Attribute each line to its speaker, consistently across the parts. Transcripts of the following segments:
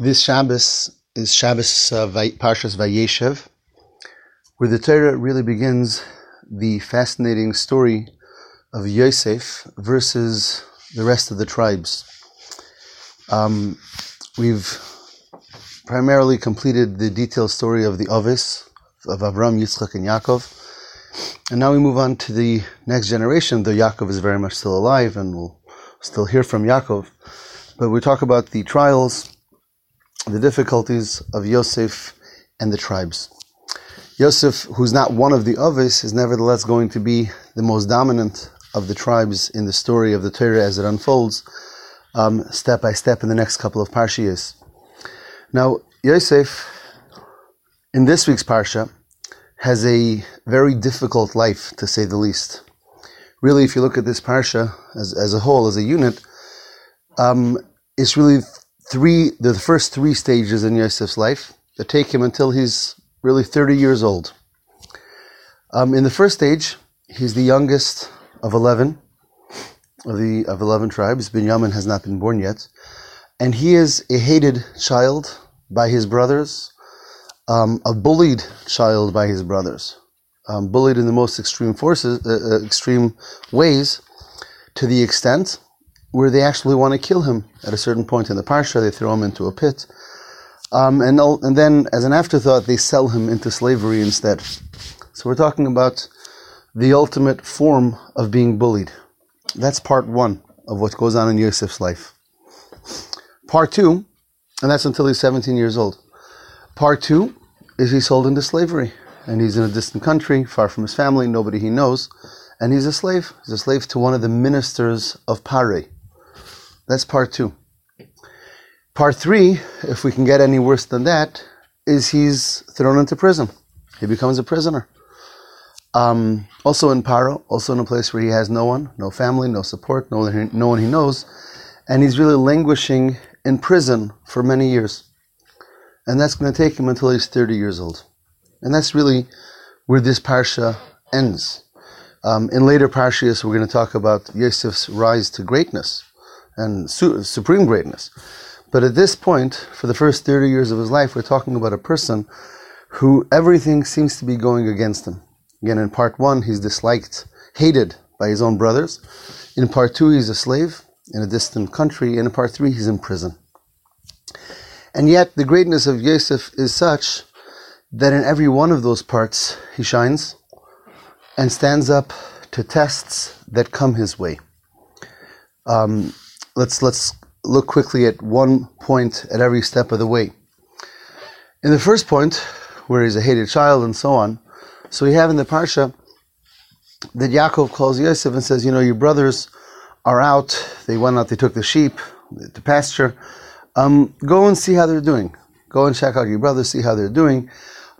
Speaker 1: This Shabbos is Shabbos uh, Parshas Vayeshev, where the Torah really begins the fascinating story of Yosef versus the rest of the tribes. Um, we've primarily completed the detailed story of the Ovis of Avram, Yitzchak, and Yaakov, and now we move on to the next generation. Though Yaakov is very much still alive, and we'll still hear from Yaakov, but we talk about the trials the difficulties of Yosef and the tribes. Yosef, who's not one of the Ovis, is nevertheless going to be the most dominant of the tribes in the story of the Torah as it unfolds, um, step by step in the next couple of parshiyas. Now, Yosef, in this week's parsha, has a very difficult life, to say the least. Really, if you look at this parsha as, as a whole, as a unit, um, it's really three, the first three stages in Yosef's life that take him until he's really 30 years old. Um, in the first stage, he's the youngest of 11 of the of 11 tribes. Binyamin has not been born yet, and he is a hated child by his brothers, um, a bullied child by his brothers, um, bullied in the most extreme forces, uh, uh, extreme ways, to the extent where they actually want to kill him at a certain point in the parsha. They throw him into a pit. Um, and, and then, as an afterthought, they sell him into slavery instead. So we're talking about the ultimate form of being bullied. That's part one of what goes on in Yosef's life. Part two, and that's until he's 17 years old. Part two is he's sold into slavery, and he's in a distant country, far from his family, nobody he knows, and he's a slave. He's a slave to one of the ministers of Paro. That's part two. Part three, if we can get any worse than that, is he's thrown into prison. He becomes a prisoner. Um, also in Paro, also in a place where he has no one, no family, no support, no, no one he knows, and he's really languishing in prison for many years. And that's going to take him until he's 30 years old. And that's really where this parsha ends. Um, in later parshas, we're going to talk about Yosef's rise to greatness and su- supreme greatness. But at this point, for the first 30 years of his life, we're talking about a person who everything seems to be going against him. Again, in part one, he's disliked, hated by his own brothers. In part two, he's a slave in a distant country. And in part three, he's in prison. And yet, the greatness of Yosef is such that in every one of those parts, he shines and stands up to tests that come his way. Um, let's let's look quickly at one point at every step of the way. In the first point, where he's a hated child and so on, so we have in the parsha that Yaakov calls Yosef and says, you know, your brothers are out. They went out. They took the sheep to pasture. Um, go and see how they're doing. Go and check out your brothers, see how they're doing,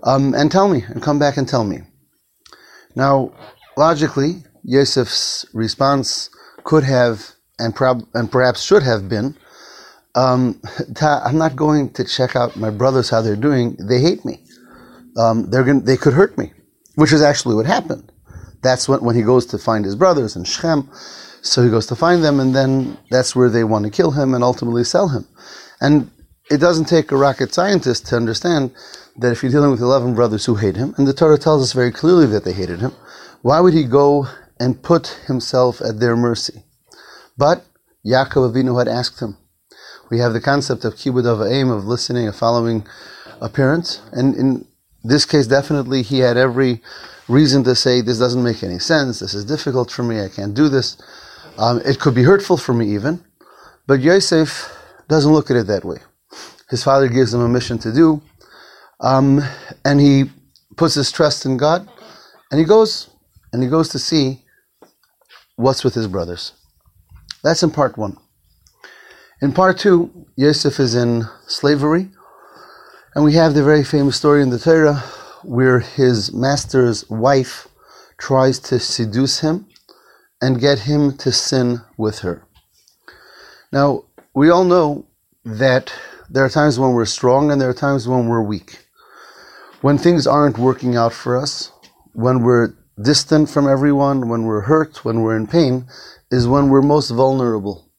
Speaker 1: um, and tell me, and come back and tell me. Now, logically, Yosef's response could have and, prob- and perhaps should have been, um, I'm not going to check out my brothers how they're doing. They hate me. Um, they're gonna, they could hurt me, which is actually what happened. That's when, when he goes to find his brothers in Shechem. So he goes to find them, and then that's where they want to kill him and ultimately sell him. And it doesn't take a rocket scientist to understand that if you're dealing with 11 brothers who hate him, and the Torah tells us very clearly that they hated him, why would he go and put himself at their mercy? But Yaakov Avinu had asked him. We have the concept of kibud av va'em, of listening, of following a parent. And in this case, definitely he had every reason to say, this doesn't make any sense, this is difficult for me, I can't do this. Um, it could be hurtful for me even. But Yosef doesn't look at it that way. His father gives him a mission to do, um, and he puts his trust in God, and he goes, and he goes to see what's with his brothers. That's in part one. In part two, Yosef is in slavery, and we have the very famous story in the Torah where his master's wife tries to seduce him and get him to sin with her. Now, we all know that there are times when we're strong and there are times when we're weak. When things aren't working out for us, when we're distant from everyone, when we're hurt, when we're in pain, is when we're most vulnerable.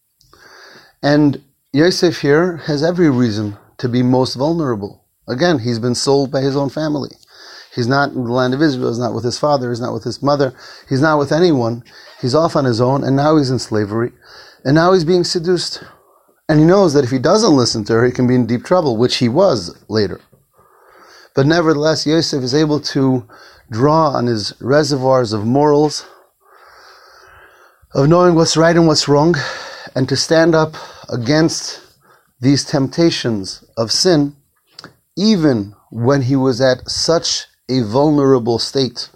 Speaker 1: And Yosef here has every reason to be most vulnerable. Again, he's been sold by his own family. He's not in the land of Israel, he's not with his father, he's not with his mother, he's not with anyone. He's off on his own, and now he's in slavery. And now he's being seduced. And he knows that if he doesn't listen to her, he can be in deep trouble, which he was later. But nevertheless, Yosef is able to draw on his reservoirs of morals, of knowing what's right and what's wrong, and to stand up against these temptations of sin, even when he was at such a vulnerable state,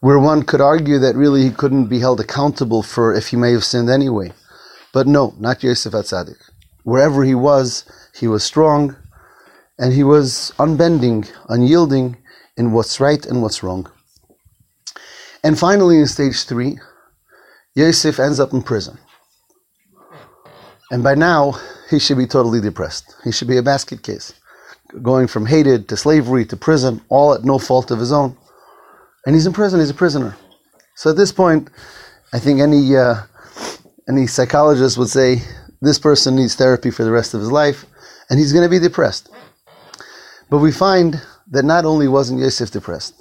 Speaker 1: where one could argue that really he couldn't be held accountable for if he may have sinned anyway. But no, not Yosef at Atzadik. Wherever he was, he was strong, and he was unbending, unyielding in what's right and what's wrong. And finally, in stage three, Yosef ends up in prison. And by now, he should be totally depressed. He should be a basket case, going from hated to slavery to prison, all at no fault of his own. And he's in prison, he's a prisoner. So at this point, I think any, uh, any psychologist would say this person needs therapy for the rest of his life, and he's going to be depressed. But we find that not only wasn't Yosef depressed,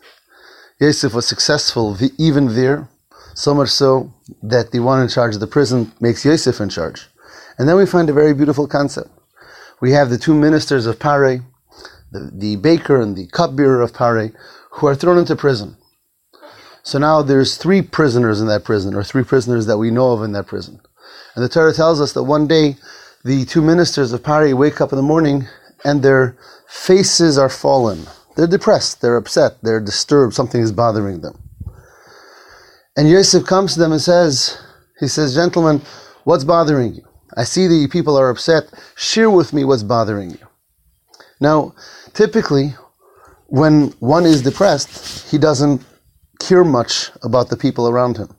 Speaker 1: Yosef was successful even there, so much so that the one in charge of the prison makes Yosef in charge. And then we find a very beautiful concept. We have the two ministers of Paro, the, the baker and the cupbearer of Paro, who are thrown into prison. So now there's three prisoners in that prison, or three prisoners that we know of in that prison. And the Torah tells us that one day the two ministers of Paro wake up in the morning and their faces are fallen. They're depressed, they're upset, they're disturbed, something is bothering them. And Yosef comes to them and says, he says, gentlemen, what's bothering you? I see you people are upset. Share with me what's bothering you. Now, typically, when one is depressed, he doesn't care much about the people around him.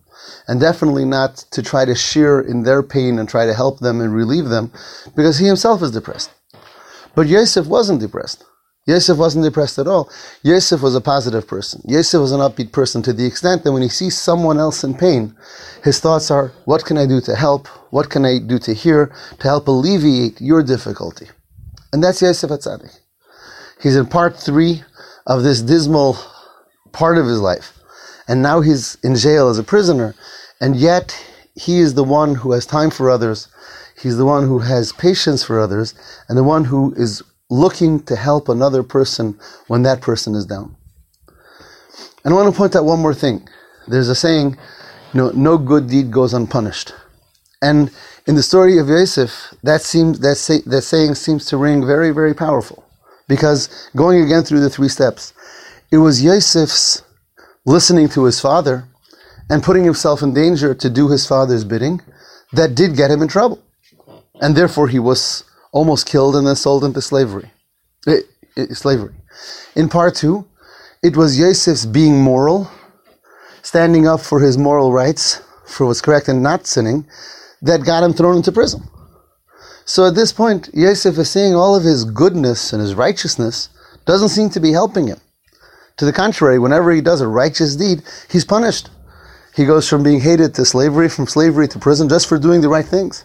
Speaker 1: And definitely not to try to share in their pain and try to help them and relieve them, because he himself is depressed. But Yosef wasn't depressed. Yosef wasn't depressed at all. Yosef was a positive person. Yosef was an upbeat person to the extent that when he sees someone else in pain, his thoughts are, what can I do to help? What can I do to hear to help alleviate your difficulty? And that's Yosef HaTzadik. He's in part three of this dismal part of his life. And now he's in jail as a prisoner. And yet he is the one who has time for others. He's the one who has patience for others and the one who is looking to help another person when that person is down. And I want to point out one more thing. There's a saying, you know, no good deed goes unpunished. And in the story of Yosef, that seems that, say, that saying seems to ring very, very powerful. Because going again through the three steps, it was Yosef's listening to his father and putting himself in danger to do his father's bidding that did get him in trouble. And therefore he was almost killed and then sold into slavery. It, eh, it, eh, slavery. In part two, it was Yosef's being moral, standing up for his moral rights, for what's correct and not sinning, that got him thrown into prison. So at this point, Yosef is seeing all of his goodness and his righteousness doesn't seem to be helping him. To the contrary, whenever he does a righteous deed, he's punished. He goes from being hated to slavery, from slavery to prison, just for doing the right things.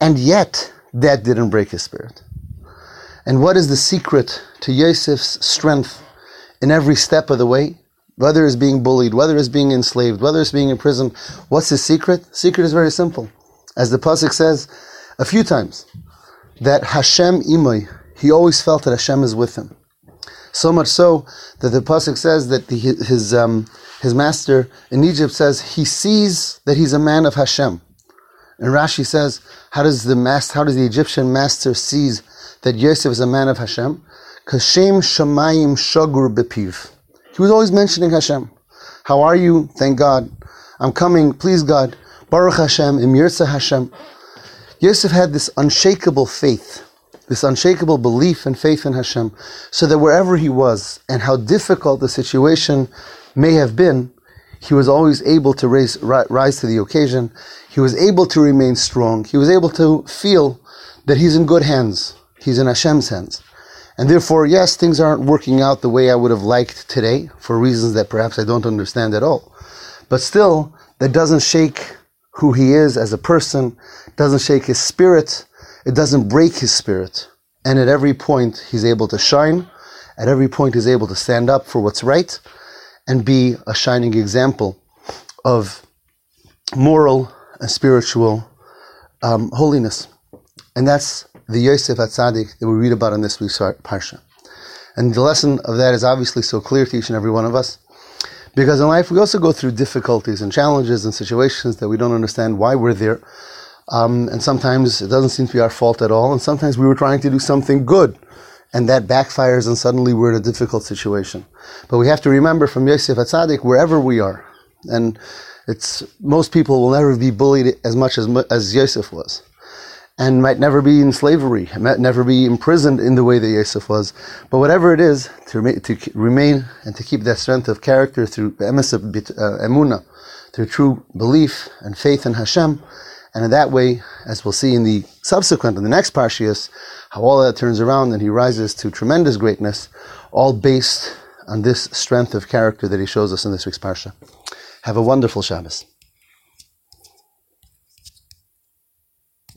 Speaker 1: And yet, that didn't break his spirit. And what is the secret to Yosef's strength in every step of the way? Whether it's being bullied, whether it's being enslaved, whether it's being in prison, what's his secret? Secret is very simple. As the Pasuk says a few times, that Hashem imoy, he always felt that Hashem is with him. So much so that the Pasuk says that the, his, um, his master in Egypt says he sees that he's a man of Hashem. And Rashi says, how does the master, how does the Egyptian master sees that Yosef is a man of Hashem? Kashem Shamayim Shagur Bepiv. He was always mentioning Hashem. How are you? Thank God. I'm coming. Please God. Baruch Hashem. Imirza Hashem. Yosef had this unshakable faith, this unshakable belief and faith in Hashem, so that wherever he was and how difficult the situation may have been, he was always able to raise, rise to the occasion. He was able to remain strong. He was able to feel that he's in good hands. He's in Hashem's hands. And therefore, yes, things aren't working out the way I would have liked today for reasons that perhaps I don't understand at all. But still, that doesn't shake who he is as a person, doesn't shake his spirit, it doesn't break his spirit. and at every point he's able to shine. At every point he's able to stand up for what's right and be a shining example of moral and spiritual um, holiness. And that's the Yosef HaTzadik that we read about in this week's Parsha. And the lesson of that is obviously so clear to each and every one of us. Because in life we also go through difficulties and challenges and situations that we don't understand why we're there. Um, and sometimes it doesn't seem to be our fault at all. And sometimes we were trying to do something good and that backfires and suddenly we're in a difficult situation. But we have to remember from Yosef HaTzadik, wherever we are, and it's most people will never be bullied as much as as Yosef was, and might never be in slavery, might never be imprisoned in the way that Yosef was. But whatever it is, to remain, to remain and to keep that strength of character through uh, emuna, through true belief and faith in Hashem, and in that way, as we'll see in the subsequent, in the next Parshias, how all that turns around and he rises to tremendous greatness, all based on this strength of character that he shows us in this week's Parsha. Have a wonderful Shabbos.